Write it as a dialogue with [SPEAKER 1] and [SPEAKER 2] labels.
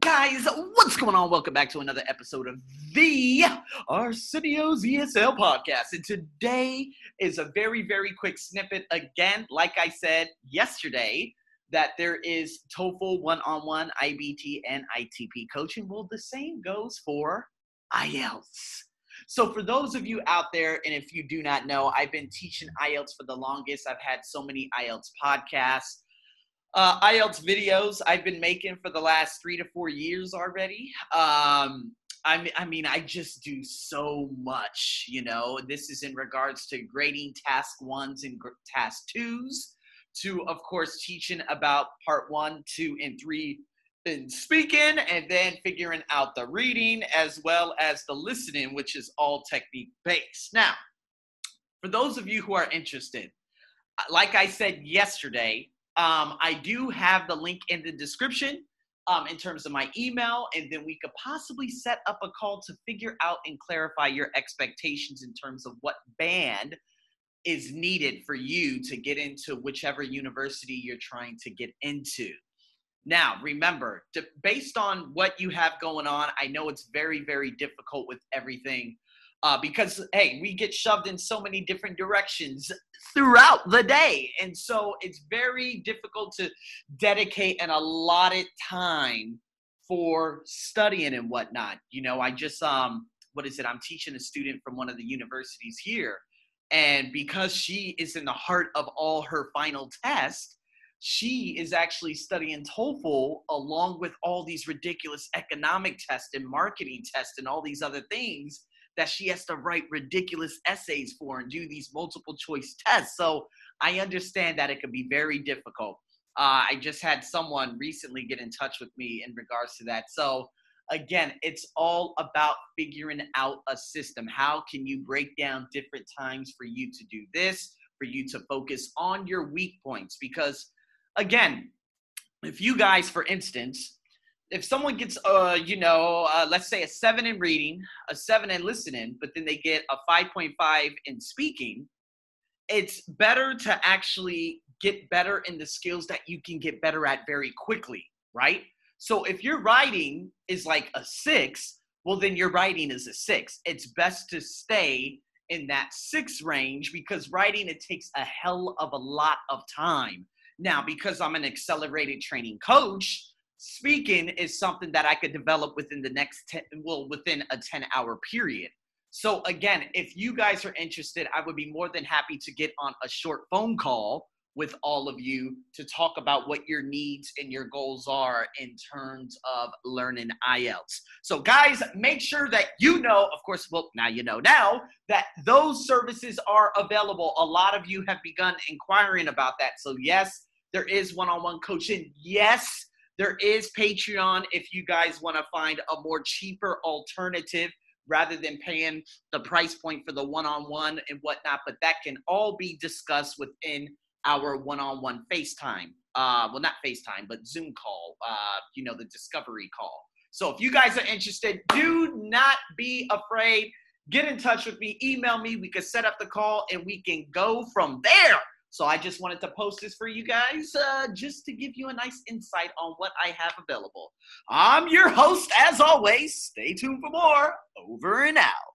[SPEAKER 1] Guys, what's going on? Welcome back to another episode of the Arsenio's ESL podcast. And today is a very, very quick snippet. Again, like I said yesterday, that there is TOEFL one on one, IBT, and ITP coaching. Well, the same goes for IELTS. So, for those of you out there, and if you do not know, I've been teaching IELTS for the longest. I've had so many IELTS podcasts uh, IELTS videos I've been making for the last three to four years already. Um, I I mean, I just do so much, you know. This is in regards to grading task ones and task twos, to of course teaching about part one, two, and three in speaking, and then figuring out the reading as well as the listening, which is all technique based. Now, for those of you who are interested, like I said yesterday, um, I do have the link in the description um, in terms of my email, and then we could possibly set up a call to figure out and clarify your expectations in terms of what band is needed for you to get into whichever university you're trying to get into. Now, remember, to, based on what you have going on, I know it's very, very difficult with everything uh, because hey, we get shoved in so many different directions throughout the day, and so it's very difficult to dedicate an allotted time for studying and whatnot. You know, I just um, what is it? I'm teaching a student from one of the universities here, and because she is in the heart of all her final tests she is actually studying TOEFL along with all these ridiculous economic tests and marketing tests and all these other things that she has to write ridiculous essays for and do these multiple choice tests. So I understand that it can be very difficult. Uh, I just had someone recently get in touch with me in regards to that. So again, it's all about figuring out a system. How can you break down different times for you to do this, for you to focus on your weak points? Because again, if you guys, for instance, if someone gets uh you know uh, let's say a seven in reading a seven in listening but then they get a 5.5 in speaking it's better to actually get better in the skills that you can get better at very quickly right? So if your writing is like a six well then your writing is a six. It's best to stay in that six range because writing it takes a hell of a lot of time. Now because i'm an accelerated training coach speaking is something that I could develop within the next 10, well, within a 10 hour period. So, again, if you guys are interested, I would be more than happy to get on a short phone call with all of you to talk about what your needs and your goals are in terms of learning IELTS. So, guys, make sure that you know, of course, well, now you know now that those services are available. A lot of you have begun inquiring about that. So, yes, there is one on one coaching. Yes, there is Patreon if you guys want to find a more cheaper alternative rather than paying the price point for the one on one and whatnot. But that can all be discussed within our one on one FaceTime. Uh, well, not FaceTime, but Zoom call, uh, you know, the discovery call. So if you guys are interested, do not be afraid. Get in touch with me, email me. We can set up the call and we can go from there. So I just wanted to post this for you guys uh, just to give you a nice insight on what I have available. I'm your host, as always. Stay tuned for more. Over and out.